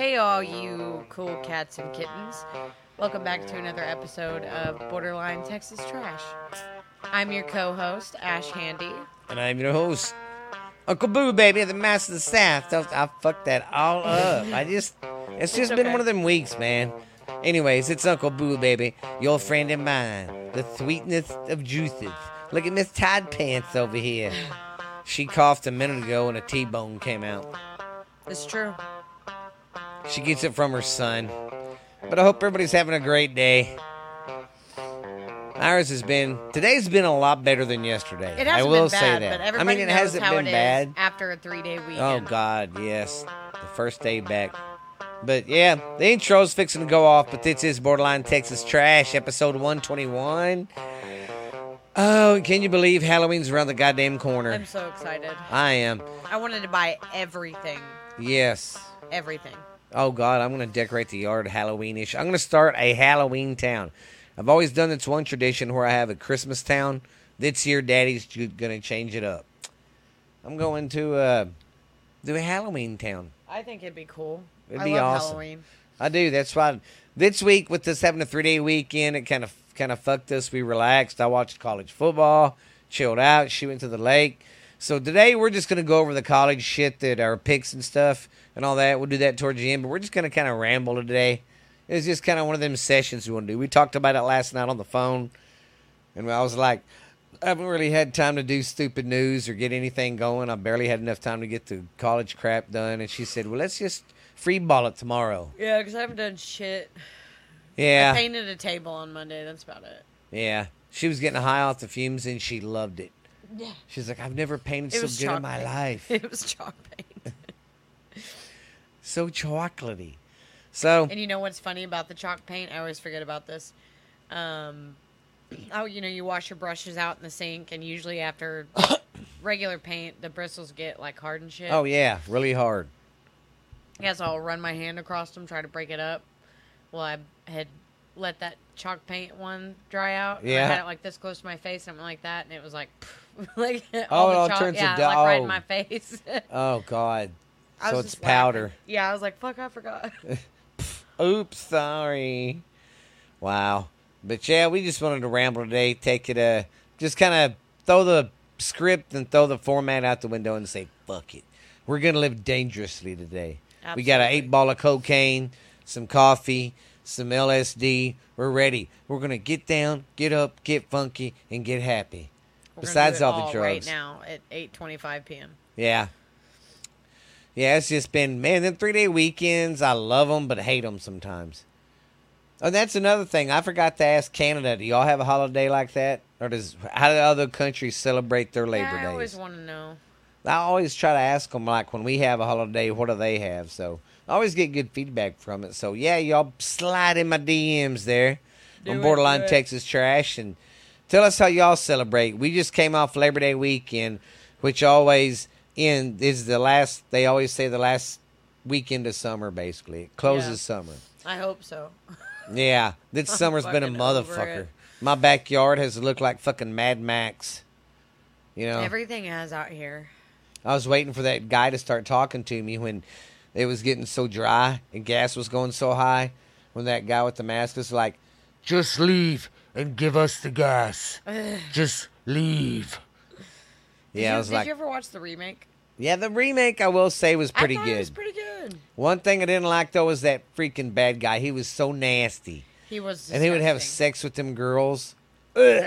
Hey, all you cool cats and kittens. Welcome back to another episode of Borderline Texas Trash. I'm your co host, Ash Handy. And I'm your host, Uncle Boo, baby, the master of the South. I fucked that all up. I just, it's just been okay. one of them weeks, man. Anyways, it's Uncle Boo, baby, your friend and mine, the sweetness of juices. Look at Miss Tide Pants over here. She coughed a minute ago and a T-bone came out. It's true. She gets it from her son. But I hope everybody's having a great day. Ours has been today's been a lot better than yesterday. It I hasn't will been say that. but everybody I mean, it knows hasn't how been it bad. after a three day weekend. Oh God, yes, the first day back. But yeah, the intro's fixing to go off. But this is Borderline Texas Trash, episode one twenty one. Oh, can you believe Halloween's around the goddamn corner? I'm so excited. I am. I wanted to buy everything. Yes. Everything. Oh God, I'm gonna decorate the yard Halloweenish. I'm gonna start a Halloween town. I've always done this one tradition where I have a Christmas town. This year, Daddy's gonna change it up. I'm going to uh, do a Halloween town. I think it'd be cool. It'd I be awesome. Halloween. I do. That's why this week with this having a three day weekend, it kind of kind of fucked us. We relaxed. I watched college football, chilled out. She went to the lake. So today we're just gonna go over the college shit that our picks and stuff and all that. We'll do that towards the end, but we're just gonna kind of ramble today. It was just kind of one of them sessions we want to do. We talked about it last night on the phone, and I was like, I haven't really had time to do stupid news or get anything going. I barely had enough time to get the college crap done. And she said, Well, let's just free ball it tomorrow. Yeah, because I haven't done shit. I Yeah. painted a table on Monday. That's about it. Yeah. She was getting high off the fumes and she loved it. Yeah. She's like, I've never painted It so good in my paint. life. It was chalk paint. So chocolatey. So, And you know what's funny about the chalk paint? I always forget about this. Um, oh, you know, you wash your brushes out in the sink, and usually after regular paint, the bristles get like hard and shit. oh, yeah, really hard. Yeah, so I'll run my hand across them, try to break it up. Well, I had let that chalk paint one dry out. and I had it like this close to my face, something like that, and it was like, like Oh, all it the all chalk, turns to yeah, du- like right in oh. my face. Oh, God. I So was it's laughing. powder. Yeah, I was like, fuck, I forgot. Oops, sorry. Wow. But yeah, we just wanted to ramble today, take it, uh, just kind of throw the script and throw the format out the window and say, fuck it. We're going to live dangerously today. We got an eight ball of cocaine, some coffee, some LSD. We're ready. We're going to get down, get up, get funky, and get happy. Besides it all the all drugs. right now at 8:25 p.m. Yeah. Yeah, it's just been man. Them three day weekends, I love them, but hate them sometimes. Oh, that's another thing. I forgot to ask Canada. Do y'all have a holiday like that, or does how do other countries celebrate their Labor yeah, I always want to know. I always try to ask them like when we have a holiday, what do they have? So I always get good feedback from it. So yeah, y'all slide in my DMs there Do on it, Borderline. Texas Trash and tell us how y'all celebrate. We just came off Labor Day weekend, which always in is the last. They always say the last weekend of summer. Basically, it closes Yeah. summer. I hope so. Yeah, this I'm summer's been a fucking over motherfucker. it. My backyard has looked like fucking Mad Max. You know, Everything has out here. I was waiting for that guy to start talking to me when it was getting so dry and gas was going so high. When that guy with the mask was like, "Just leave and give us the gas. Just leave." Did Yeah, you, I was did like, you ever watch the remake? "Yeah, the remake I will say was pretty I thought good." It was pretty good. One thing I didn't like though was that freaking bad guy. He was so nasty, He was, and he would have disgusting. sex with them girls. Ugh.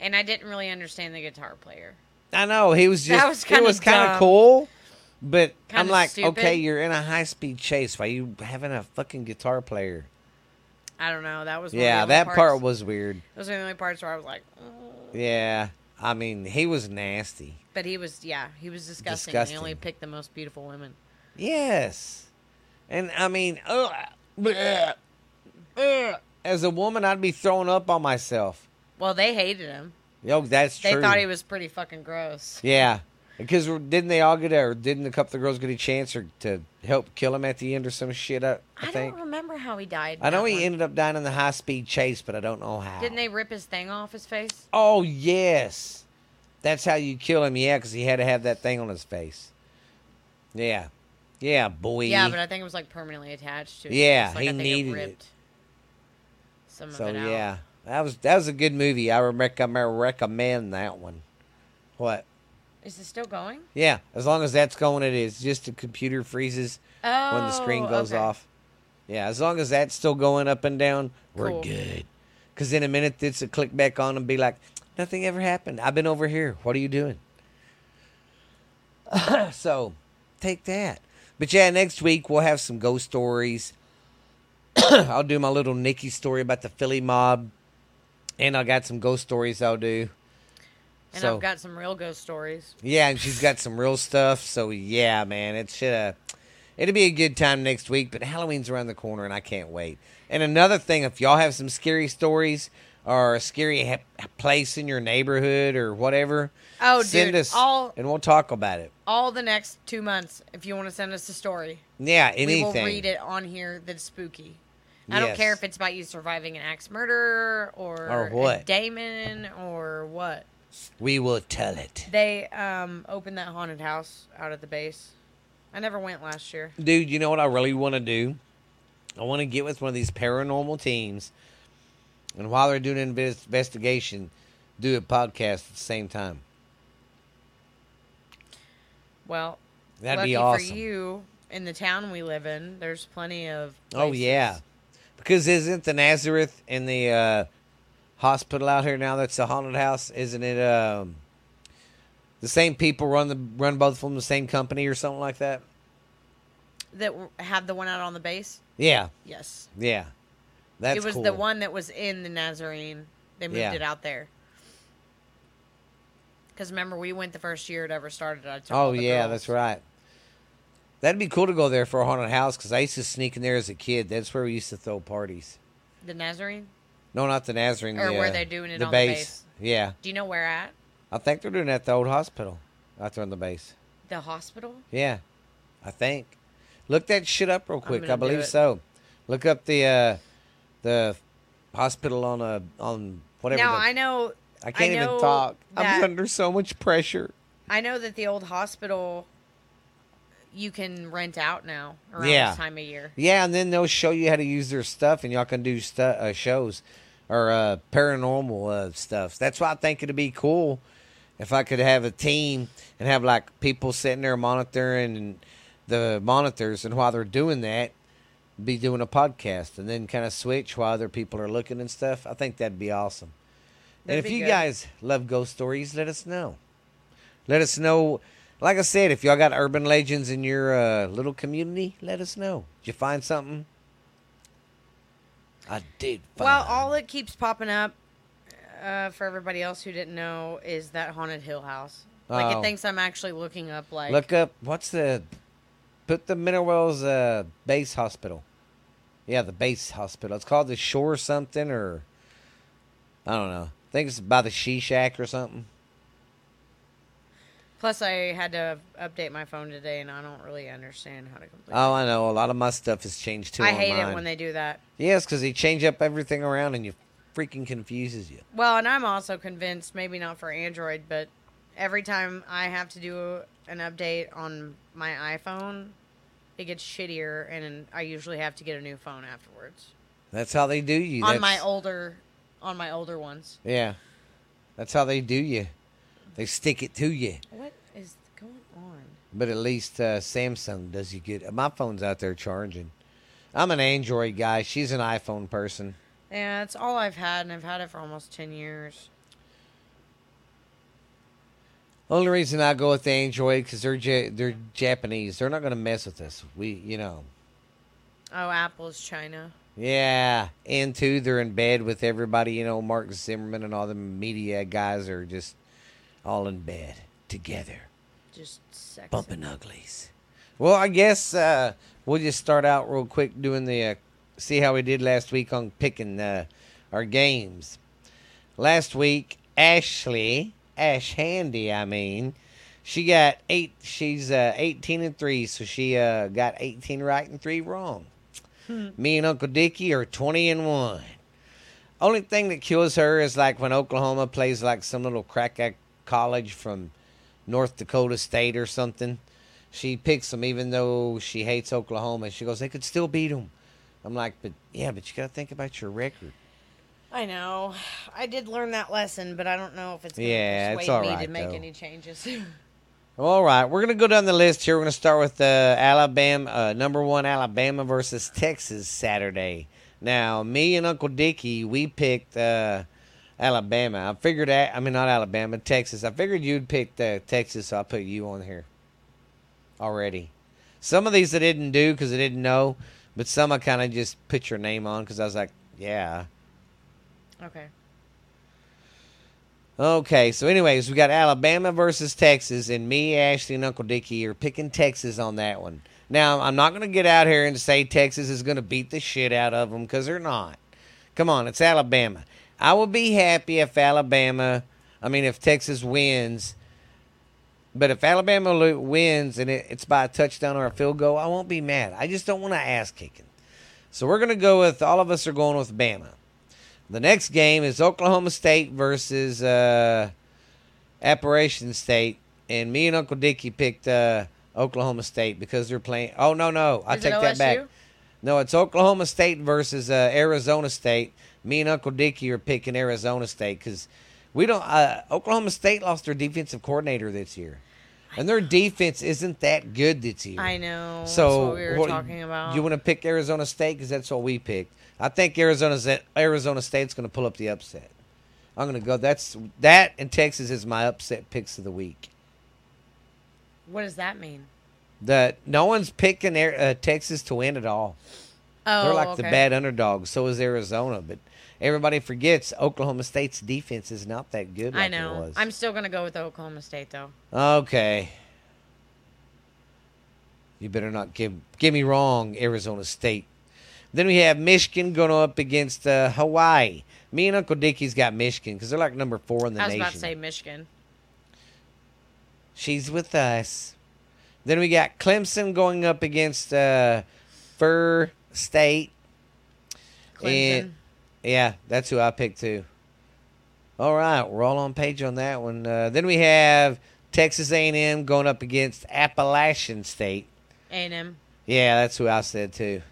And I didn't really understand the guitar player. I know he was just. That was it kinda was kind of dumb. cool, but I'm like, stupid. okay, you're in a high speed chase. Why you having a fucking guitar player? I don't know. That was Yeah, that parts, part was weird. Those were the only parts where I was like, "Oh." Yeah, I mean, he was nasty. but he was yeah, he was disgusting. Disgusting. He only picked the most beautiful women. Yes, and I mean, ugh, bleh, ugh. as a woman, I'd be throwing up on myself. Well, they hated him. Yo, that's They true. thought he was pretty fucking gross. Yeah, because didn't they all get a, or didn't a couple of the girls get a chance or to help kill him at the end or some shit? I, I, I, think. don't remember how he died. I know he one. ended up dying in the high speed chase, but I don't know how. Didn't they rip his thing off his face? Oh yes, that's how you kill him. Yeah, because he had to have that thing on his face. Yeah, Yeah, boy. Yeah, but I think it was like permanently attached to it. Yeah, like, he needed it. it. ripped Some so of it out. yeah, that was that was a good movie. I recommend that one. What? Is it still going? Yeah, as long as that's going, it is. Just the computer freezes Oh, when the screen oh, goes okay. off. Yeah, as long as that's still going up and down, we're good. Because in a minute, it's a click back on and be like, nothing ever happened. I've been over here. What are you doing? so, take that. But yeah, next week we'll have some ghost stories. I'll do my little Nikki story about the Philly mob, and I got some ghost stories I'll do. And So- I've got some real ghost stories. Yeah, and she's got some real stuff. So yeah, man, it should. Uh, it'll be a good time next week. But Halloween's around the corner, and I can't wait. And another thing, if y'all have some scary stories or a scary ha- place in your neighborhood or whatever, Oh, send dude, us, all and we'll talk about it. all the next two months, if you want to send us a story, Yeah, anything, we will read it on here that's spooky. I don't care if it's about you surviving an axe murder or, Or a what. Damon or what. We will tell it, They um opened that haunted house out at the base. I never went last year. dude. You know what I really want to do? I want to get with one of these paranormal teams, and while they're doing an investigation, do a podcast at the same time. Well, That'd lucky be awesome. for you in the town we live in. There's plenty of. Oh yeah, because isn't the Nazareth in the uh, hospital out here now? That's a haunted house, isn't it? Um, the same people run the run both from the same company or something like that. that have the one out on the base. Yeah, Yes, yeah, that's it was cool. the one that was in the Nazarene. They moved Yeah. it out there. Because remember, we went the first year it ever started. I took Oh yeah, girls. that's right. That'd be cool to go there for a haunted house because I used to sneak in there as a kid. That's where we used to throw parties. The Nazarene. No, not the Nazarene. Or the, where uh, they're doing it the on the base. base. Yeah, Do you know where at? I think they're doing it at the old hospital out there on the base. The hospital. Yeah, I think. Look that shit up real quick. I believe so. Look up the uh, the hospital on a on whatever. now the- I know. I can't know even talk. I'm under so much pressure. I know that the old hospital. You can rent out now around Yeah. this time of year. Yeah, and then they'll show you how to use their stuff, and y'all can do stu- uh, shows or uh, paranormal uh, stuff. That's why I think it'd be cool if I could have a team and have like people sitting there monitoring the monitors, and while they're doing that, be doing a podcast, and then kind of switch while other people are looking and stuff. I think that'd be awesome. and That'd if you good. guys love ghost stories, let us know. Let us know. Like I said, if y'all got urban legends in your uh, little community, let us know. Did you find something? I did. Find. Well, all that keeps popping up uh, for everybody else who didn't know is that haunted Hill House. Like Oh. it thinks I'm actually looking up like look up what's the put the Mineral Wells uh, base hospital. Yeah, the base hospital. It's called the Shore something or I don't know. I think it's by the She Shack or something. Plus, I had to update my phone today, and I don't really understand how to complete. Oh, I know. A lot of my stuff has changed too. I hate mine. it when they do that. Yes, because they change up everything around and you freaking confuses you. Well, and I'm also convinced, maybe not for Android, but every time I have to do an update on my iPhone, it gets shittier, and I usually have to get a new phone afterwards. That's how they do you. On my older, on my older ones. Yeah. That's how they do you. They stick it to you. What is going on? But at least uh, Samsung does you good. My phone's out there charging. I'm an Android guy. She's an iPhone person. Yeah, it's all I've had, and I've had it for almost ten years. Only reason I go with the Android because they're ja- they're Japanese. They're not gonna mess with us. We, you know, Oh, Apple's China. yeah. And two, they're in bed with everybody. You know, Mark Zimmerman and all the media guys are just all in bed together. Just sexy. bumping uglies. Well, I guess uh, we'll just start out real quick doing the uh, see how we did last week on picking uh, our games. Last week, Ashley Ash Handy, I mean, she got eight. She's uh, eighteen and three, so she uh, got eighteen right and three wrong. Me and Uncle Dickie are twenty and one. Only thing that kills her is like when Oklahoma plays like some little crack college from North Dakota State or something, she picks them even though she hates Oklahoma. She goes, they could still beat them. I'm like, but yeah, but you got to think about your record. I know. I did learn that lesson, but I don't know if it's going Yeah, it's persuade me right, to make though. any changes. All right, we're gonna go down the list here. We're gonna start with uh, Alabama, uh, number one Alabama versus Texas Saturday. Now, me and Uncle Dickie, we picked uh, Alabama. I figured, that, I mean not Alabama, Texas. I figured you'd pick uh, Texas, so I put you on here already. Some of these I didn't do because I didn't know, but some I kind of just put your name on because I was like, yeah. okay. Okay, so anyways, we got Alabama versus Texas, and me, Ashley, and Uncle Dickie are picking Texas on that one. Now, I'm not going to get out here and say Texas is going to beat the shit out of them because they're not. Come on, it's Alabama. I would be happy if Alabama, I mean, if Texas wins. But if Alabama wins and it, it's by a touchdown or a field goal, I won't be mad. I just don't want to ass kicking. So we're going to go with, all of us are going with Bama. The next game is Oklahoma State versus uh, Appalachian State, and me and Uncle Dickie picked uh, Oklahoma State because they're playing. Oh no, no, I Is take that back. No, it's Oklahoma State versus uh, Arizona State. Me and Uncle Dickie are picking Arizona State because we don't. Uh, Oklahoma State lost their defensive coordinator this year, and their defense isn't that good this year. I know. So that's what we were what- talking about. You want to pick Arizona State because that's what we picked. I think Arizona's Arizona State's going to pull up the upset. I'm going to go. That's that and Texas is my upset picks of the week. what does that mean? That no one's picking uh, Texas to win at all. Oh, They're like the bad underdogs. So is Arizona, but everybody forgets Oklahoma State's defense is not that good. Like I know. I'm still gonna go with Oklahoma State though. Okay. You better not give give me wrong, Arizona State. Then we have Michigan going up against uh, Hawaii. Me and Uncle Dickie's got Michigan because they're like number four in the nation. I was nation. about to say Michigan. She's with us. Then we got Clemson going up against uh, Fur State. Clemson. And- Yeah, that's who I picked too. All right, we're all on page on that one. Uh, then we have Texas A&M going up against Appalachian State. A&M. Yeah, that's who I said too.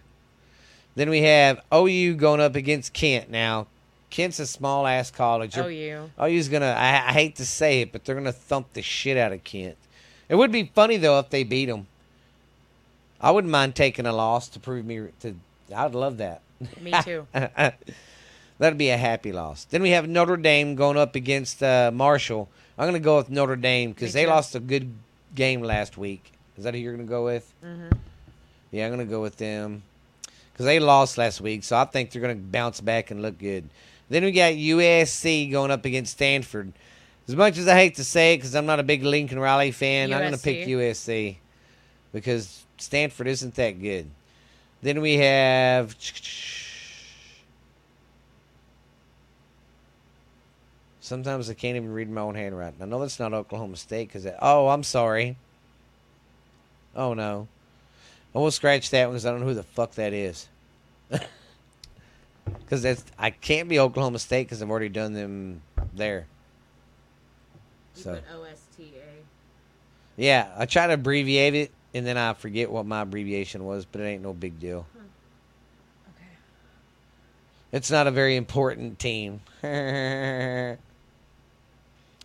Then we have OU going up against Kent. Now, Kent's a small ass college. They're- OU. OU's gonna. I, I hate to say it, but they're gonna thump the shit out of Kent. It would be funny though if they beat them. I wouldn't mind taking a loss to prove me to. I'd love that. Me too. That'd be a happy loss. Then we have Notre Dame going up against uh, Marshall. I'm going to go with Notre Dame because they too. lost a good game last week. Is that who you're going to go with? hmm Yeah, I'm going to go with them because they lost last week, so I think they're going to bounce back and look good. Then we got USC going up against Stanford. As much as I hate to say it, because I'm not a big Lincoln Riley fan, I'm going to pick USC because Stanford isn't that good. Then we have. Sometimes I can't even read my own handwriting. I know that's not Oklahoma State because. Oh, I'm sorry. Oh no. I will scratch that one because I don't know who the fuck that is. Because that's I can't be Oklahoma State because I've already done them there. You So OSTA. yeah, I try to abbreviate it and then I forget what my abbreviation was, but it ain't no big deal. Okay. It's not a very important team. and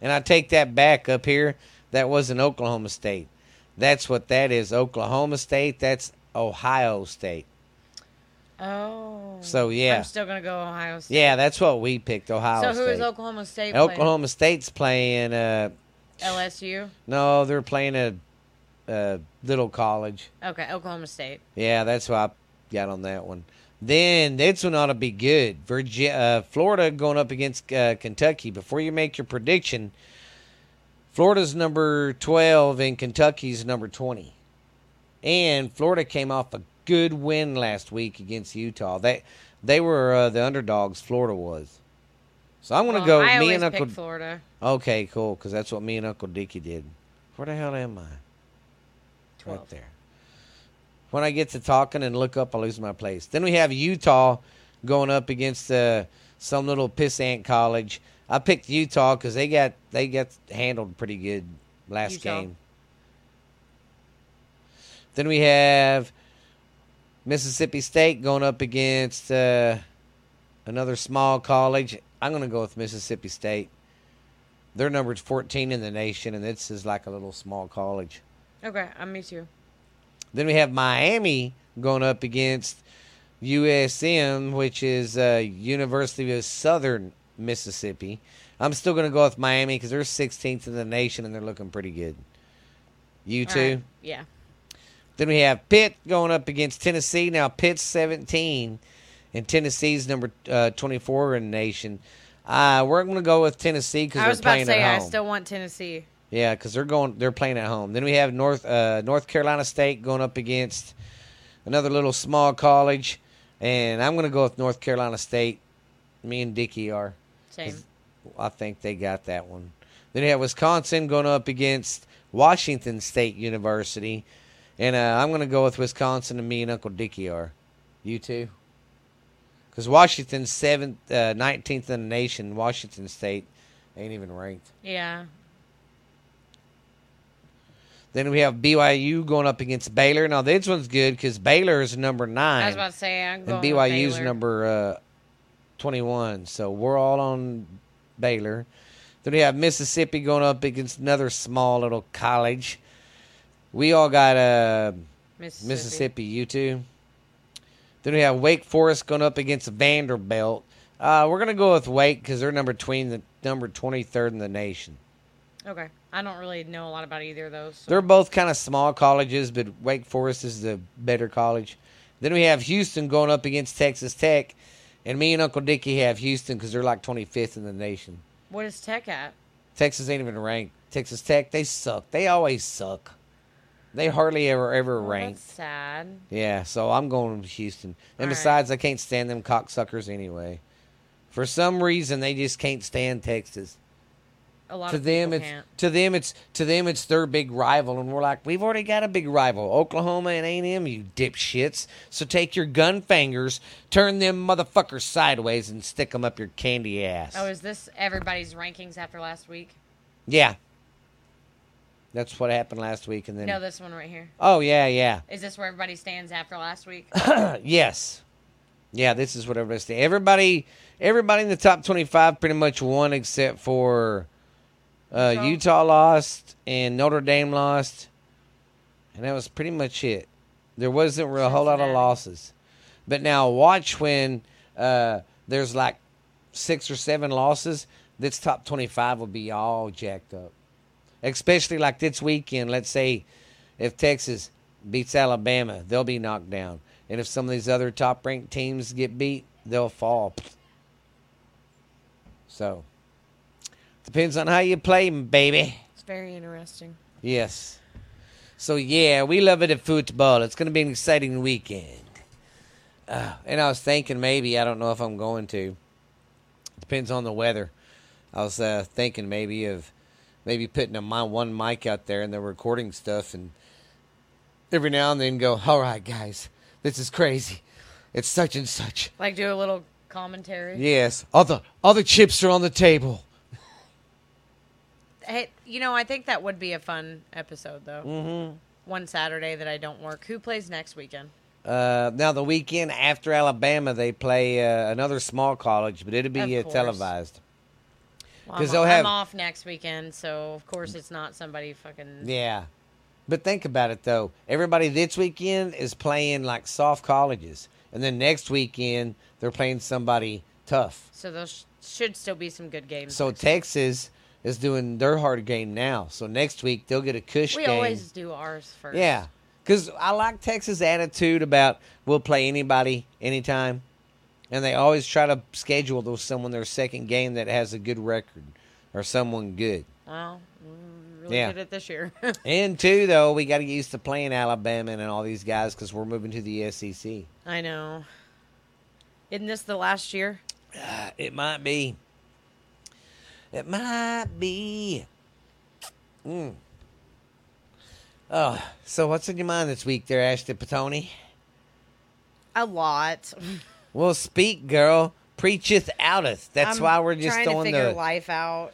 I take that back up here. That wasn't Oklahoma State. That's what that is. Oklahoma State. That's Ohio State. Oh. So, yeah. I'm still gonna go Ohio State. Yeah, that's what we picked. Ohio State. So who is Oklahoma State? Oklahoma State's playing. Uh, Playing? LSU. no, they're playing a, a little college. Okay, Oklahoma State. Yeah, that's why I got on that one. Then this one ought to be good. Virginia, uh, Florida going up against uh, Kentucky. Before you make your prediction, Florida's number twelve and Kentucky's number twenty. And Florida came off a good win last week against Utah. They they were uh, the underdogs. Florida was. So I'm going to Well, go. I me and Uncle. Florida. Okay, cool. Because that's what me and Uncle Dickie did. Where the hell am I? Right there. When I get to talking and look up, I lose my place. Then we have Utah going up against uh, some little pissant college. I picked Utah because they got they got handled pretty good last Utah. game. Then we have Mississippi State going up against uh, another small college. I'm going to go with Mississippi State. They're numbered 14 in the nation, and this is like a little small college. Okay, uh, me too. Then we have Miami going up against USM, which is uh, University of Southern Mississippi. I'm still going to go with Miami because they're 16th in the nation and they're looking pretty good. You All too. right, Yeah. Then we have Pitt going up against Tennessee. Now Pitt's 17, and Tennessee's number uh, 24 in the nation. Uh, we're going to go with Tennessee because I was about to say I still want Tennessee. Yeah, because they're going, they're playing at home. Then we have North uh, North Carolina State going up against another little small college, and I'm going to go with North Carolina State. Me and Dickie are. Same. I think they got that one. Then you have Wisconsin going up against Washington State University, and uh, I'm going to go with Wisconsin. And me and Uncle Dickie are. You too. Because Washington's seventh, uh, 19th in the nation. Washington State ain't even ranked. Yeah. Then we have BYU going up against Baylor. Now this one's good because Baylor is number I was nine about to say I'm going and BYU's number uh, twenty-one. So we're all on Baylor. Then we have Mississippi going up against another small little college. We all got uh, Mississippi. Mississippi. You too. Then we have Wake Forest going up against Vanderbilt. Uh, we're gonna go with Wake because they're number between the number twenty-third in the nation. Okay. I don't really know a lot about either of those. so- They're both kind of small colleges, but Wake Forest is the better college. Then we have Houston going up against Texas Tech, and me and Uncle Dickie have Houston because they're like 25th in the nation. What is Tech at? Texas ain't even ranked. Texas Tech, they suck. They always suck. They hardly ever ever oh, Well, rank. that's sad. Yeah, so I'm going to Houston. And All right. besides, I can't stand them cocksuckers anyway. For some reason, they just can't stand Texas. A lot to of them it's can't. to them it's to them it's their big rival and we're like we've already got a big rival oklahoma and a&m you dipshits so take your gun fingers turn them motherfuckers sideways and stick them up your candy ass Oh, is this everybody's rankings after last week? yeah that's what happened last week and then No, this one right here. oh yeah yeah Is this where everybody stands after last week? yes yeah this is what everybody's saying everybody everybody in the top 25 pretty much won except for uh, Utah? utah lost and notre dame lost and that was pretty much it. There wasn't a whole lot of losses. But now watch when uh, there's like six or seven losses this top 25 will be all jacked up. Especially like this weekend let's say if texas beats alabama they'll be knocked down. And if some of these other top ranked teams get beat they'll fall. So depends on how you play baby it's very interesting. Yes. So yeah, we love it at football. It's going to be an exciting weekend. Uh, and I was thinking maybe I don't know if I'm going to. Depends on the weather. I was uh, thinking maybe of maybe putting a, my one mic out there and they're recording stuff and every now and then go, "All right, guys, this is crazy. It's such and such." Like do a little commentary. Yes, all the all the chips are on the table. Hey, you know, I think that would be a fun episode though. Mm-hmm. One Saturday that I don't work. Who plays next weekend? Uh, now the weekend after Alabama, they play uh, another small college, but it'll be uh, televised. Because I'm, they'll I'm have- off next weekend, so of course it's not somebody fucking. Yeah, but think about it though. Everybody this weekend is playing like soft colleges, and then next weekend they're playing somebody tough. So there sh- should still be some good games. So. Texas is doing their hard game now. So next week they'll get a cush we game. always do ours first. Yeah, because I like Texas' attitude about we'll play anybody anytime, and they always try to schedule those someone their second game that has a good record or someone good. Well, really Yeah. good at this year. And two, though, we got to get used to playing Alabama and all these guys because we're moving to the SEC. I know. Isn't this the last year? Uh, it might be. It might be. Mm. Oh, so what's in your mind this week, there, Ashton Patoni? A lot. Well, speak, girl. Preacheth outeth. That's I'm why we're just trying to figure the. life out.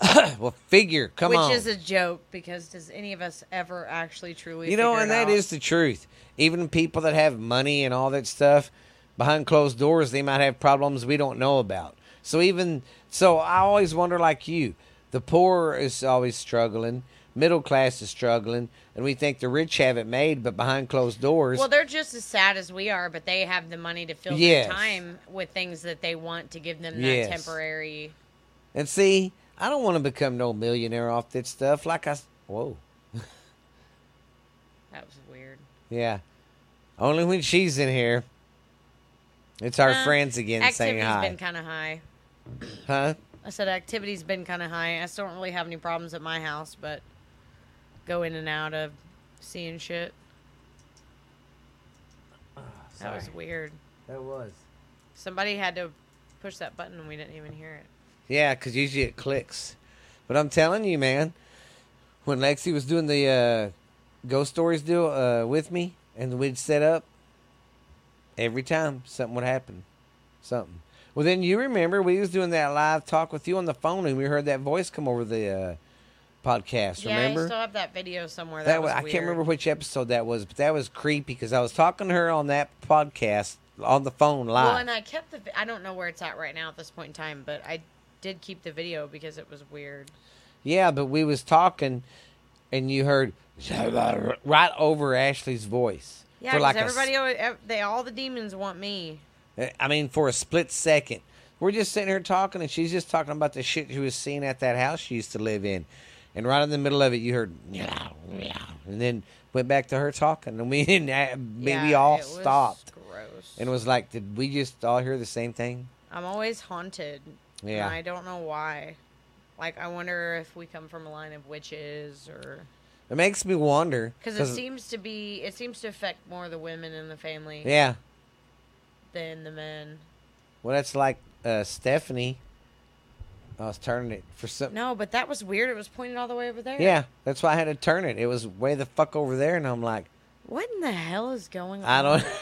well, figure. Come Which on. Which is a joke because does any of us ever actually truly you know, and that out? is the truth. Even people that have money and all that stuff behind closed doors, they might have problems we don't know about. So even so, I always wonder, like you, the poor is always struggling, middle class is struggling, and we think the rich have it made, but behind closed doors, Well, they're just as sad as we are, but they have the money to fill Yes. their time with things that they want to give them that Yes. temporary. and see, I don't want to become no millionaire off this stuff. Like I, whoa, That was weird. yeah, only when she's in here. It's our Uh, friends again saying hi, been kind of high. Huh? I said activity's been kind of high. I still don't really have any problems at my house, but go in and out of seeing shit. That was weird. That was. Somebody had to push that button and we didn't even hear it. Yeah, because usually it clicks. But I'm telling you, man, when Lexi was doing the uh, ghost stories deal uh, with me and we'd set up, every time something would happen. Something. Well, then you remember we was doing that live talk with you on the phone and we heard that voice come over the uh, podcast. Yeah, remember? I still have that video somewhere. that That, was I weird. can't remember which episode that was, but that was creepy because I was talking to her on that podcast on the phone live. Well, and I kept the. I don't know where it's at right now at this point in time, but I did keep the video because it was weird. Yeah, but we was talking, and you heard right over Ashley's voice. Yeah, for because like a everybody, always, they all the demons want me. I mean, for a split second, we're just sitting here talking, and she's just talking about the shit she was seeing at that house she used to live in, and right in the middle of it, you heard, and then went back to her talking, and we maybe Yeah, all it was stopped, Gross. and it was like, did we just all hear the same thing? I'm always haunted. Yeah. And I don't know why. Like, I wonder if we come from a line of witches or. It makes me wonder Because it seems to be. It seems to affect more the women in the family yeah, than the men. well, that's like uh, Stephanie. I was turning it for some. No, but that was weird. It was pointed all the way over there. Yeah, that's why I had to turn it. It was way the fuck over there, and I'm like, What in the hell is going on? I don't.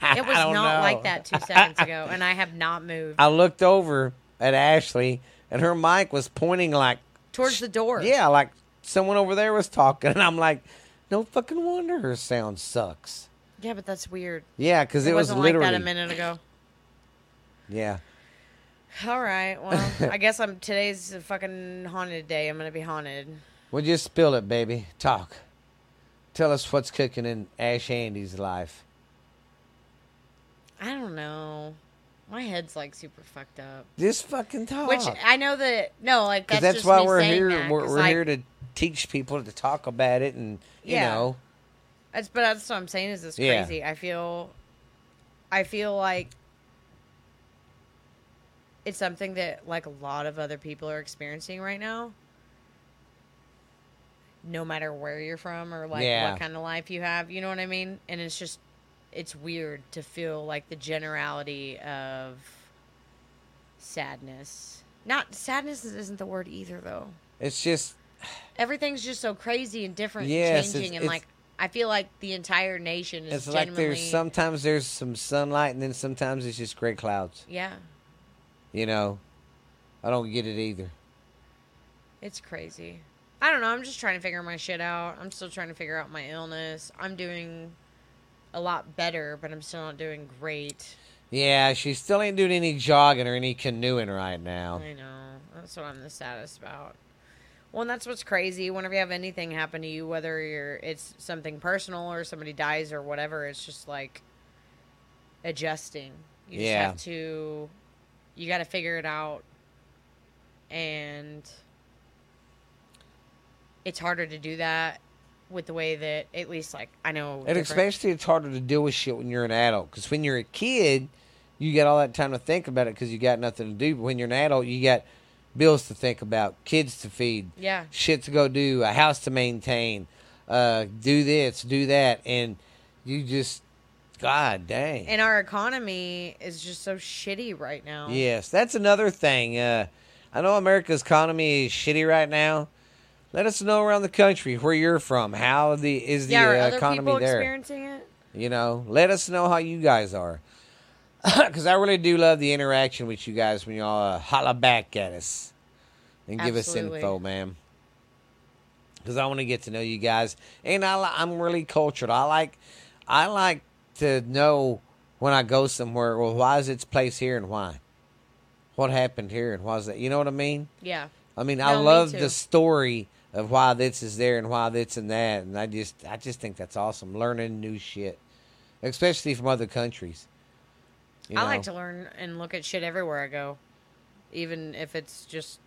It was don't not know. like that two seconds ago, and I have not moved I looked over at Ashley, and her mic was pointing like, towards the door. yeah, like someone over there was talking, and I'm like, no fucking wonder her sound sucks. Yeah, but that's weird. Yeah, because It, it, was literally. like that a minute ago. Yeah, All right. Well, I guess I'm today's a fucking haunted day. I'm gonna be haunted. well, just spill it, baby. Talk. Tell us what's cooking in Ash Handy's life. I don't know. My head's like super fucked up. Just fucking talk. Which I know that no, like that's, that's just why we're here. that, we're we're like, here to teach people to talk about it, and you Yeah. know, That's but that's what I'm saying is it's Yeah. crazy. I feel I feel like it's something that like a lot of other people are experiencing right now. No matter where you're from or like Yeah. what kind of life you have, you know what I mean? And it's just it's weird to feel like the generality of sadness. Not sadness isn't the word either though. it's just Everything's just so crazy and different Yes, and changing and it's- like I feel like the entire nation is it's like genuinely there's sometimes there's some sunlight, and then sometimes it's just gray clouds. Yeah, You know, I don't get it either. it's crazy. I don't know. I'm just trying to figure my shit out. I'm still trying to figure out my illness. I'm doing a lot better, but I'm still not doing great. Yeah, she still ain't doing any jogging or any canoeing right now. I know. That's what I'm the saddest about. Well, and that's what's crazy. Whenever you have anything happen to you, whether you're it's something personal or somebody dies or whatever, it's just like adjusting. You Yeah. just have to you got to figure it out and it's harder to do that with the way that at least like I know And different- especially it's harder to deal with shit when you're an adult. Because when you're a kid, you got all that time to think about it because you got nothing to do. But when you're an adult, you got bills to think about, kids to feed, yeah. shit to go do, a house to maintain, uh, do this, do that, and you just, god dang. And our economy is just so shitty right now. Yes, that's another thing. Uh, I know America's economy is shitty right now. Let us know around the country where you're from. How the is the yeah, uh, other economy people there? experiencing it? You know, let us know how you guys are. Because I really do love the interaction with you guys when y'all uh, holla back at us. and give us info, man. Because I want to get to know you guys, and I li- I'm really cultured. I like I like to know when I go somewhere. Well, why is its place here and why? What happened here and why is that? You know what I mean? Yeah. I mean, I No, me love too. the story of why this is there and why this and that, and I just, I just think that's awesome. Learning new shit, especially from other countries. You I like to learn and look at shit everywhere I go, even if it's just,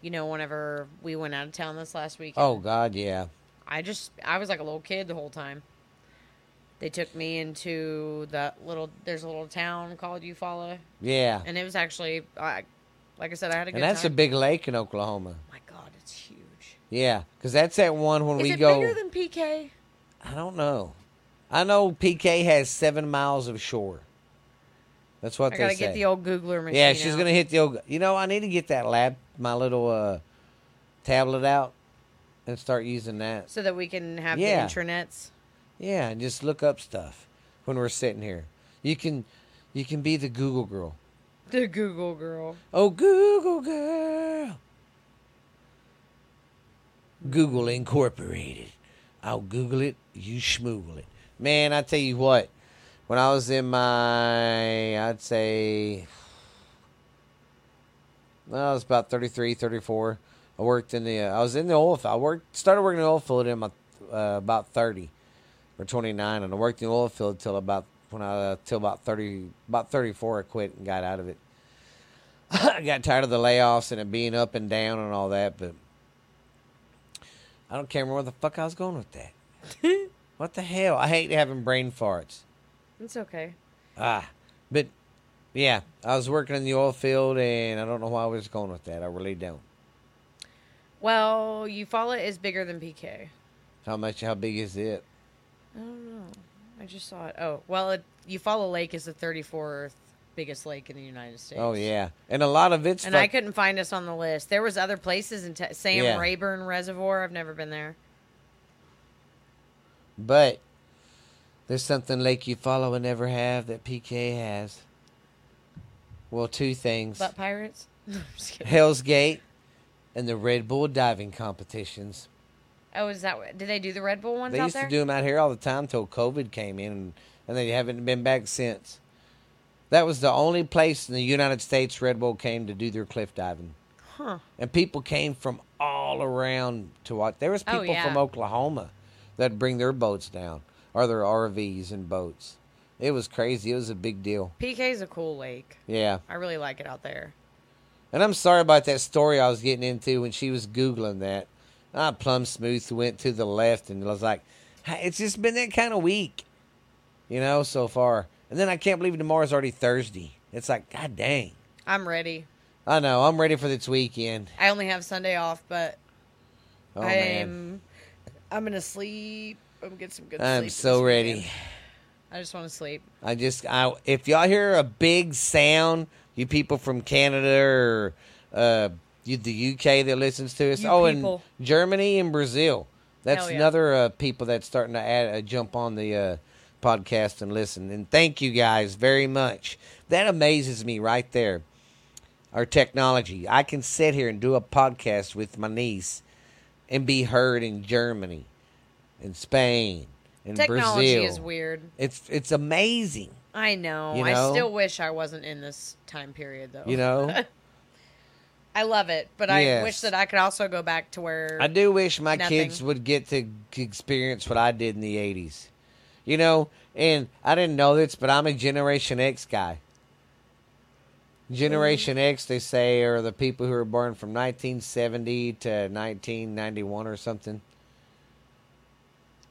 you know, whenever we went out of town this last week. Oh God, yeah, I just I was like a little kid the whole time. They took me into that little. There's a little town called Eufaula, yeah, and it was actually, I, like I said, I had a good and that's a big lake in Oklahoma. My God, it's huge. Yeah, because that's that one when Is we it go. bigger than PK? I don't know. I know PK has seven miles of shore. That's what I they gotta say. get the old Googler machine. yeah, she's out. gonna hit the old. You know, I need to get that lab, my little uh, tablet out, and start using that. so that we can have Yeah. the intranets. Yeah, and just look up stuff when we're sitting here. You can, you can be the Google girl. The Google girl. Oh, Google girl. Google Incorporated. I'll Google it. You schmoogle it. Man, I tell you what. When I was in my, I'd say, well, I was about 33, 34. I worked in the, I was in the oil field. I worked, started working in the oil field in my, uh, about 30 or 29. And I worked in the oil field till about, when I, till about 30, about 34, I quit and got out of it. I got tired of the layoffs and it being up and down and all that, but I don't care where the fuck I was going with that. what the hell? I hate having brain farts. It's okay. Ah, but yeah, I was working in the oil field and I don't know why I was going with that. I really don't. Well, Eufaula is bigger than PK. How much? How big is it? I don't know. I just saw it. Oh, well, it, Eufaula Lake is the 34th biggest lake in the United States. Oh yeah, and a lot of it's And I couldn't find us on the list. There was other places in te- Sam Yeah. Rayburn Reservoir. I've never been there. But there's something Lake Eufaula will never have that PK has. Well, two things. Butt pirates? No, I'm just kidding. Hell's Gate and the Red Bull diving competitions. Oh, is that what? Did they do the Red Bull ones? They used there? to do them out here all the time till COVID came in, and, and they haven't been back since. That was the only place in the United States Red Bull came to do their cliff diving, Huh. and people came from all around to watch. There was Oh, people yeah. from Oklahoma that bring their boats down or their RVs and boats. It was crazy. It was a big deal. PK's a cool lake. Yeah. I really like it out there. And I'm sorry about that story I was getting into when she was Googling that. Ah, I plumb smooth went to the left and was like, "Hey, it's just been that kind of week, you know, so far. And then I can't believe tomorrow's already Thursday. It's like, God dang. I'm ready. I know. I'm ready for this weekend. I only have Sunday off, but Oh. I'm I'm gonna sleep. I'm gonna get some good sleep I'm sleep. so this ready. weekend. I just want to sleep. I just, I, if y'all hear a big sound, you people from Canada or uh, you, the UK that listens to us, You oh, people. and Germany and Brazil. That's Hell yeah. another uh, people that's starting to add, uh, jump on the uh, podcast and listen. And thank you guys very much. That amazes me right there. Our technology. I can sit here and do a podcast with my niece and be heard in Germany, in Spain, in Technology Brazil. is weird. It's it's amazing. I know. You I still wish I wasn't in this time period, though. You know, I love it, but I wish that I could also go back to where I do wish my Nothing. kids would get to experience what I did in the '80s. You know, and I didn't know this, but I'm a Generation X guy. Generation. X, they say, are the people who were born from 1970 to 1991 or something.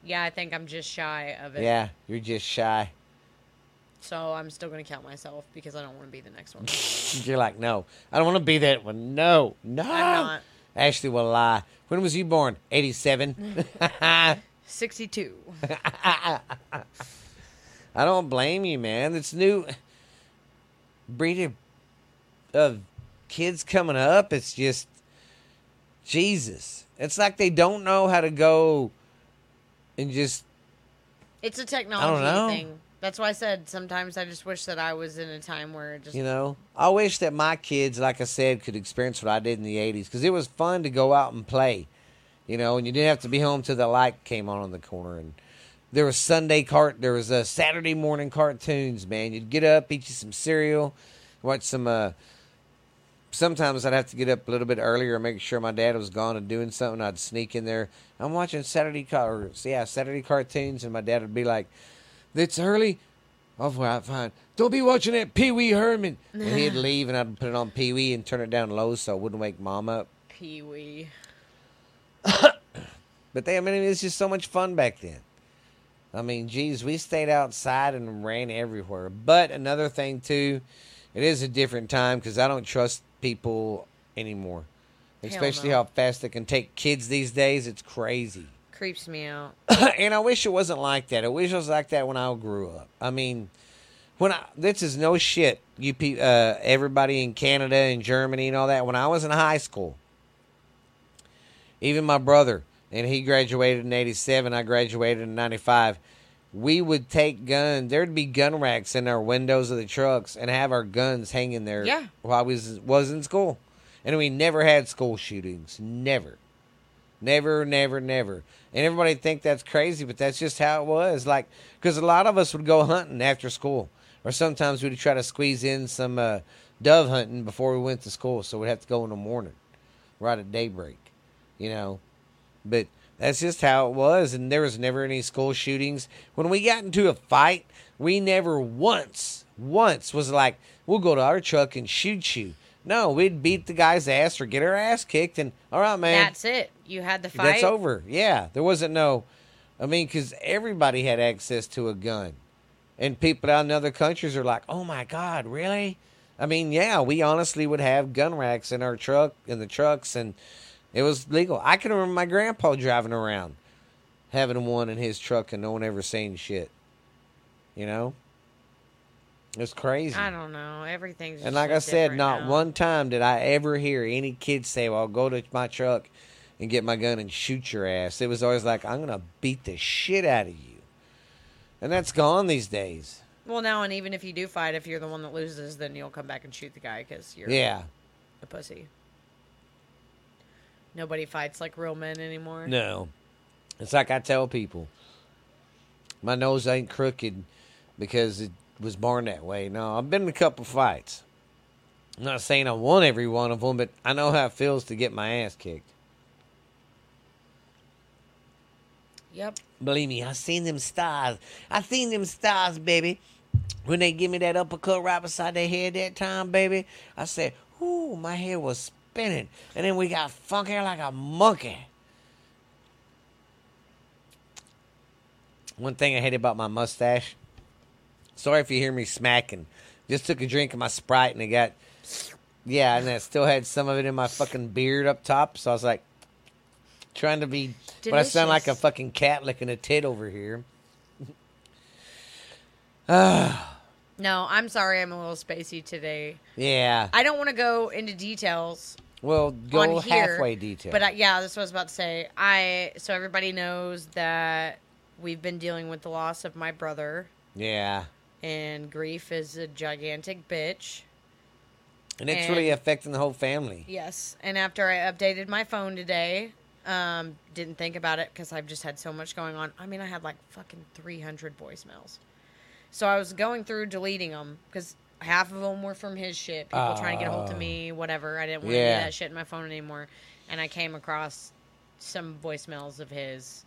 Yeah, I think I'm just shy of it. Yeah, you're just shy. So I'm still going to count myself because I don't want to be the next one. You're like, no, I don't want to be that one. No, no. I'm not. Ashley will lie. When was you born? 87. 62. I don't blame you, man. It's new breed of, of kids coming up. It's just Jesus. It's like they don't know how to go and just It's a technology know. thing. That's why I said sometimes I just wish that I was in a time where it just You know, I wish that my kids, like I said, could experience what I did in the '80s because it was fun to go out and play. You know, and you didn't have to be home till the light came on on the corner. And there was Sunday cart, there was a Saturday morning cartoons. Man, you'd get up, eat you some cereal, watch some. uh Sometimes I'd have to get up a little bit earlier, and make sure my dad was gone and doing something. I'd sneak in there. I'm watching Saturday car, yeah, Saturday cartoons, and my dad would be like, "It's early." Oh, well, fine. Don't be watching that Pee Wee Herman. And he'd leave, and I'd put it on Pee Wee and turn it down low so it wouldn't wake mom up. pee wee. But they, I mean, it was just so much fun back then. I mean, geez, we stayed outside and ran everywhere. But another thing too, it is a different time because I don't trust people anymore, especially no. how fast they can take kids these days. It's crazy. Creeps me out. and I wish it wasn't like that. I wish it was like that when I grew up. I mean, when I this is no shit. You pe- uh, everybody in Canada and Germany and all that. When I was in high school, even my brother and he graduated in '87. I graduated in '95. We would take guns. There'd be gun racks in our windows of the trucks and have our guns hanging there. Yeah. While we was was in school, and we never had school shootings. Never. Never, never, never. And everybody think that's crazy, but that's just how it was. Like, because a lot of us would go hunting after school, or sometimes we'd try to squeeze in some uh, dove hunting before we went to school, so we'd have to go in the morning, right at daybreak, you know. But that's just how it was, and there was never any school shootings. When we got into a fight, we never once, once was like, we'll go to our truck and shoot you. No, we'd beat the guy's ass or get our ass kicked, and all right, man. That's it. You had the fight. That's over. Yeah, there wasn't no. I mean, because everybody had access to a gun, and people out in other countries are like, "Oh my God, really?" I mean, yeah, we honestly would have gun racks in our truck in the trucks, and it was legal. I can remember my grandpa driving around, having one in his truck, and no one ever saying shit. You know, it's crazy. I don't know. Everything's. And like I said, not now. one time did I ever hear any kid say, "Well, I'll go to my truck and get my gun and shoot your ass." It was always like, "I'm gonna beat the shit out of you," and that's gone these days. Well, now and even if you do fight, if you're the one that loses, then you'll come back and shoot the guy because you're Yeah, a pussy. Nobody fights like real men anymore. no, it's like I tell people, my nose ain't crooked because it was born that way. No, I've been in a couple fights. I'm not saying I won every one of them, but I know how it feels to get my ass kicked. Yep. Believe me, I seen them stars. I seen them stars, baby. When they give me that uppercut right beside their head that time, baby, I said, "Ooh, my hair was spinning," and then we got funky like a monkey. One thing I hate about my mustache. Sorry if you hear me smacking. Just took a drink of my Sprite and it got, yeah, and I still had some of it in my fucking beard up top. So I was like, trying to be, but I sound like a fucking cat licking a tit over here. No, I'm sorry. I'm a little spacey today. yeah. I don't want to go into details Well, go here, halfway detail. But I, yeah, this was about to say. I so everybody knows that we've been dealing with the loss of my brother, yeah, and grief is a gigantic bitch. and it's and- really affecting the whole family. Yes, and after I updated my phone today, um, didn't think about it because I've just had so much going on. I mean, I had like fucking 300 voicemails. So I was going through deleting them because half of them were from his shit. People trying to get a hold of Oh. me, whatever. I didn't want Yeah. of that shit in my phone anymore. And I came across some voicemails of his,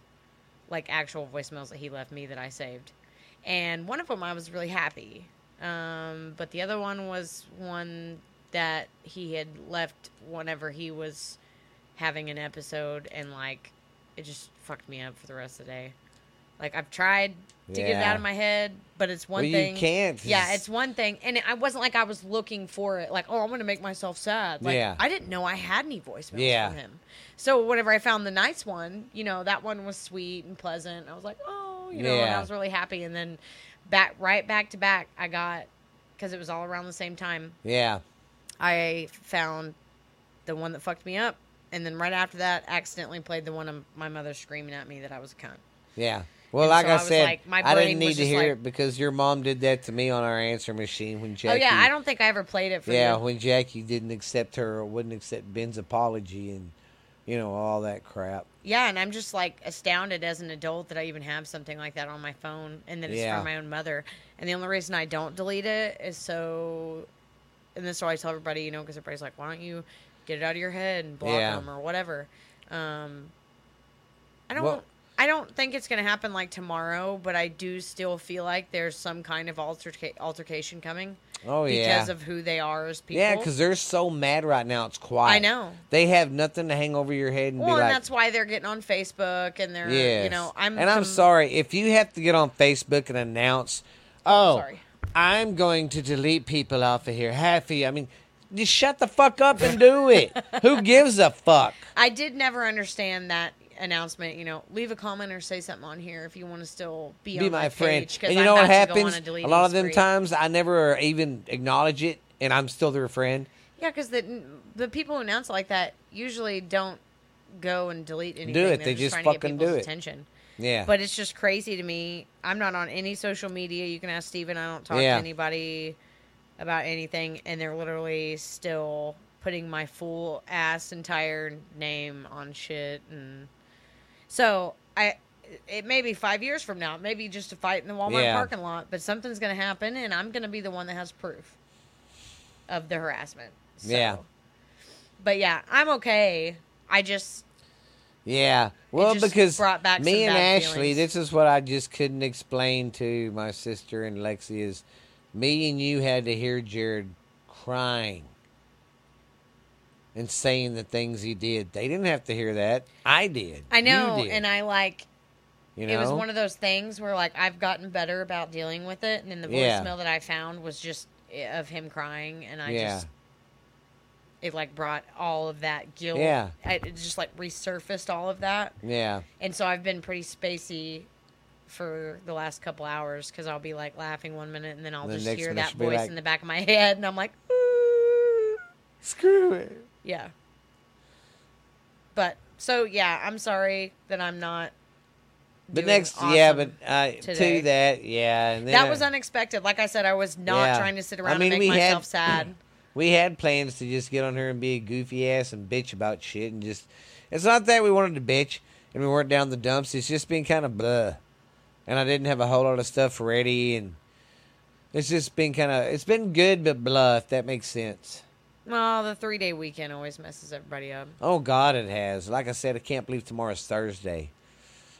like actual voicemails that he left me that I saved. And one of them I was really happy. Um, but the other one was one that he had left whenever he was having an episode and like it just fucked me up for the rest of the day. Like I've tried to get it out of my head, but it's one well, thing. you can't. Yeah, it's one thing, and it, I wasn't like I was looking for it. Like, oh, I'm gonna make myself sad. Like, Yeah. I didn't know I had any voicemails Yeah. from him. So whenever I found the nice one, you know, that one was sweet and pleasant. I was like, oh, you know, and I was really happy. And then back, right back to back, I got because it was all around the same time. yeah. I found the one that fucked me up, and then right after that, accidentally played the one of my mother screaming at me that I was a cunt. Yeah. Well, And like so I, was said, like, my I didn't need to hear like, it because your mom did that to me on our answer machine when Jackie. Oh yeah, I don't think I ever played it for Yeah, you. when Jackie didn't accept her or wouldn't accept Ben's apology and you know all that crap. Yeah, and I'm just like astounded as an adult that I even have something like that on my phone and that it's Yeah. from my own mother. And the only reason I don't delete it is so, and this is why I tell everybody, you know, because everybody's like, why don't you get it out of your head and block Yeah. them or whatever. Um, I don't. Well- I don't think it's going to happen like tomorrow, but I do still feel like there's some kind of alterca- altercation coming Oh because yeah, because of who they are as people. yeah, because they're so mad right now. It's quiet. I know. they have nothing to hang over your head and Well, be and like, that's why they're getting on Facebook and they're, yes. you know, I'm and I'm com- sorry if you have to get on Facebook and announce, oh, sorry. I'm going to delete people off of here. You. I mean, just shut the fuck up and do it. Who gives a fuck? I did never understand that announcement. You know, leave a comment or say something on here if you want to still be, be on my friend. Page, And you I'm know what about to go on happens? a lot of them times, I never even acknowledge it, and I'm still their friend. Yeah, because the the people who announce like that usually don't go and delete anything. Do it. They're They just to fucking get do it. Attention. Yeah. But it's just crazy to me. I'm not on any social media. You can ask Steven. I don't talk Yeah. to anybody about anything, and they're literally still putting my full ass entire name on shit. And so I, it may be five years from now, maybe just a fight in the Walmart Yeah. parking lot, but something's gonna happen, and I'm gonna be the one that has proof of the harassment. So, Yeah. But yeah, I'm okay. I just Yeah. Well, because brought back me and Ashley, feelings. this is what I just couldn't explain to my sister and Lexi is me and you had to hear Jared crying and saying the things he did. They didn't have to hear that. I did. I know, You did. and I like you know? it was one of those things where like I've gotten better about dealing with it, and then the Yeah. voicemail that I found was just eh, of him crying, and I Yeah. just it like brought all of that guilt. Yeah. It just like resurfaced all of that, yeah. and so I've been pretty spacey for the last couple hours because I'll be like laughing one minute, and then I'll The just hear that voice like- in the back of my head, and I'm like, Ooh. Screw it. Yeah. But so yeah, I'm sorry that I'm not. But doing next, yeah, but uh, today. to that, yeah, and that was unexpected. Like I said, I was not Yeah. trying to sit around I mean, and we make had- myself sad. we had plans to just get on her and be a goofy ass and bitch about shit and just it's not that we wanted to bitch and we weren't down the dumps it's just been kind of blah and i didn't have a whole lot of stuff ready and it's just been kind of it's been good but blah if that makes sense Well, the three day weekend always messes everybody up. oh god it has like i said i can't believe tomorrow's thursday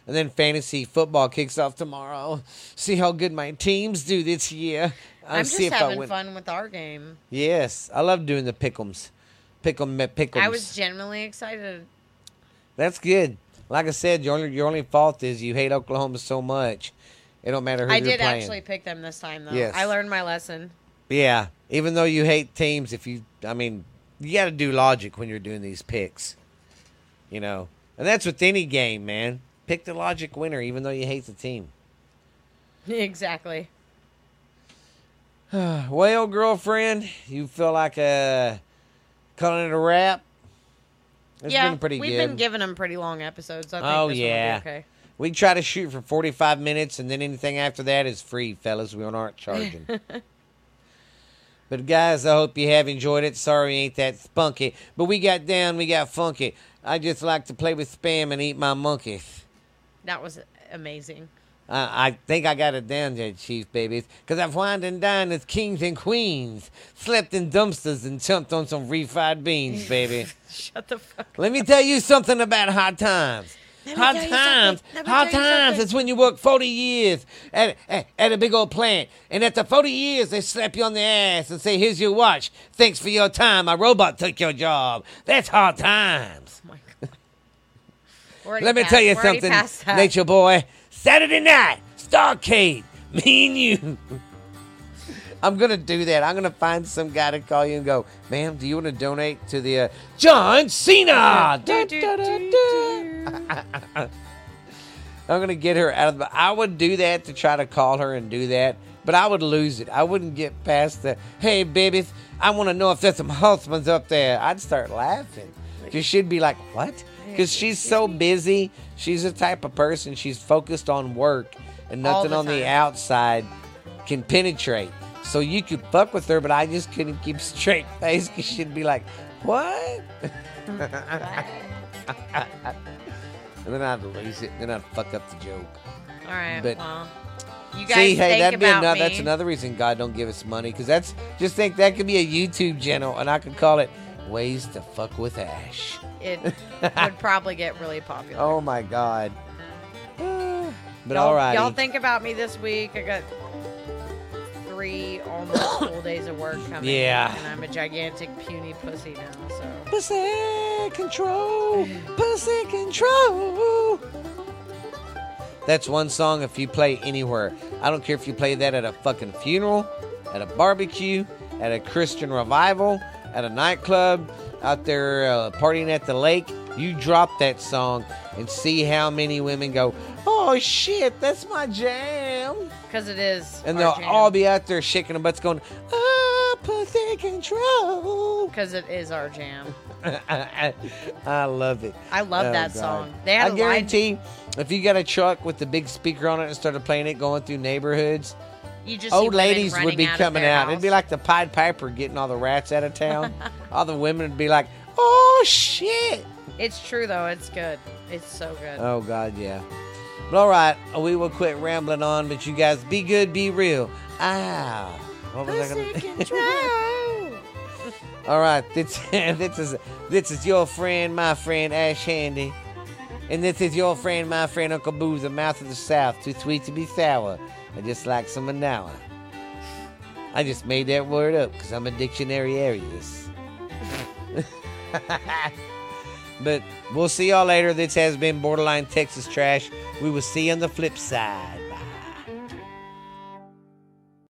and then fantasy football kicks off tomorrow see how good my teams do this year I'll I'm just having fun with our game. yes i love doing the pickums, pick'em uh, pick'ems I was genuinely excited. That's good. Like I said, your only your only fault is you hate Oklahoma so much. It don't matter who I did playing. actually pick them this time, though. Yes. I learned my lesson. Yeah, even though you hate teams, if you, I mean, you got to do logic when you're doing these picks. You know, and that's with any game, man. Pick the logic winner, even though you hate the team. exactly. well, girlfriend, you feel like uh, calling it a wrap. It's yeah, been pretty we've good. been giving them pretty long episodes. I think Oh, this one be yeah. okay. We try to shoot for 45 minutes, and then anything after that is free, fellas. We aren't charging. But, guys, I hope you have enjoyed it. Sorry ain't that spunky. But we got down, we got funky. I just like to play with spam and eat my monkeys. That was amazing. Uh, I think I got it down there, Chief Babies, because I've wined and dined with kings and queens, slept in dumpsters, and jumped on some refried beans, baby. Shut the fuck up. Let me tell you something about hard times. Hard times, something. Let me hard times. It's when you work 40 years at, at, at a big old plant. And after 40 years, they slap you on the ass and say, Here's your watch. Thanks for your time. My robot took your job. That's hard times. Oh my God. We're already Let me past- tell you something. Nature Boy. Saturday night, Starrcade. Me and you. I'm gonna do that. I'm gonna find some guy to call you and go, ma'am, do you want to donate to the uh, John Cena? I'm gonna get her out of the. I would do that to try to call her and do that, but I would lose it. I wouldn't get past the. Hey, babies, I want to know if there's some husbands up there. I'd start laughing. Because she'd be like, "What? because she's so busy. She's the type of person. She's focused on work, and nothing the on the time. outside can penetrate. So you could fuck with her, but I just couldn't keep straight face because she'd be like, "What?" and then I'd lose it. and Then I'd fuck up the joke. All right. But- well, you guys See, hey, that'd be another. That's another reason God don't give us money because that's just think that could be a YouTube channel, and I could call it "Ways to Fuck with Ash." It would probably get really popular. Oh my God. But all right. y'all think about me this week. I got three almost full days of work coming. Yeah. And I'm a gigantic puny pussy now. So Pussy control, pussy control. That's one song if you play anywhere. I don't care if you play that at a fucking funeral, at a barbecue, at a Christian revival, at a nightclub, out there uh, partying at the lake. You drop that song and see how many women go, oh shit, that's my jam. Because it is. And they'll all be out there shaking their butts going, ah, pussy control. because it is our jam. I love it. I love Oh, that God. song. They had I guarantee if you got a truck with the big speaker on it and started playing it going through neighborhoods, You just old ladies would be out coming their out. It'd be like the Pied Piper getting all the rats out of town. all the women would be like, oh shit. It's true though. It's good. It's so good. Oh God, yeah. But all right, we will quit rambling on. But you guys, be good, be real. Ah, What was I gonna? Control. All right, this, this is this is your friend, my friend Ash Handy, and this is your friend, my friend Uncle Booze, the mouth of the South, too sweet to be sour. I just like some vanilla. I just made that word up because I'm a dictionary Arius. but we'll see y'all later. This has been Borderline Texas Trash. We will see you on the flip side.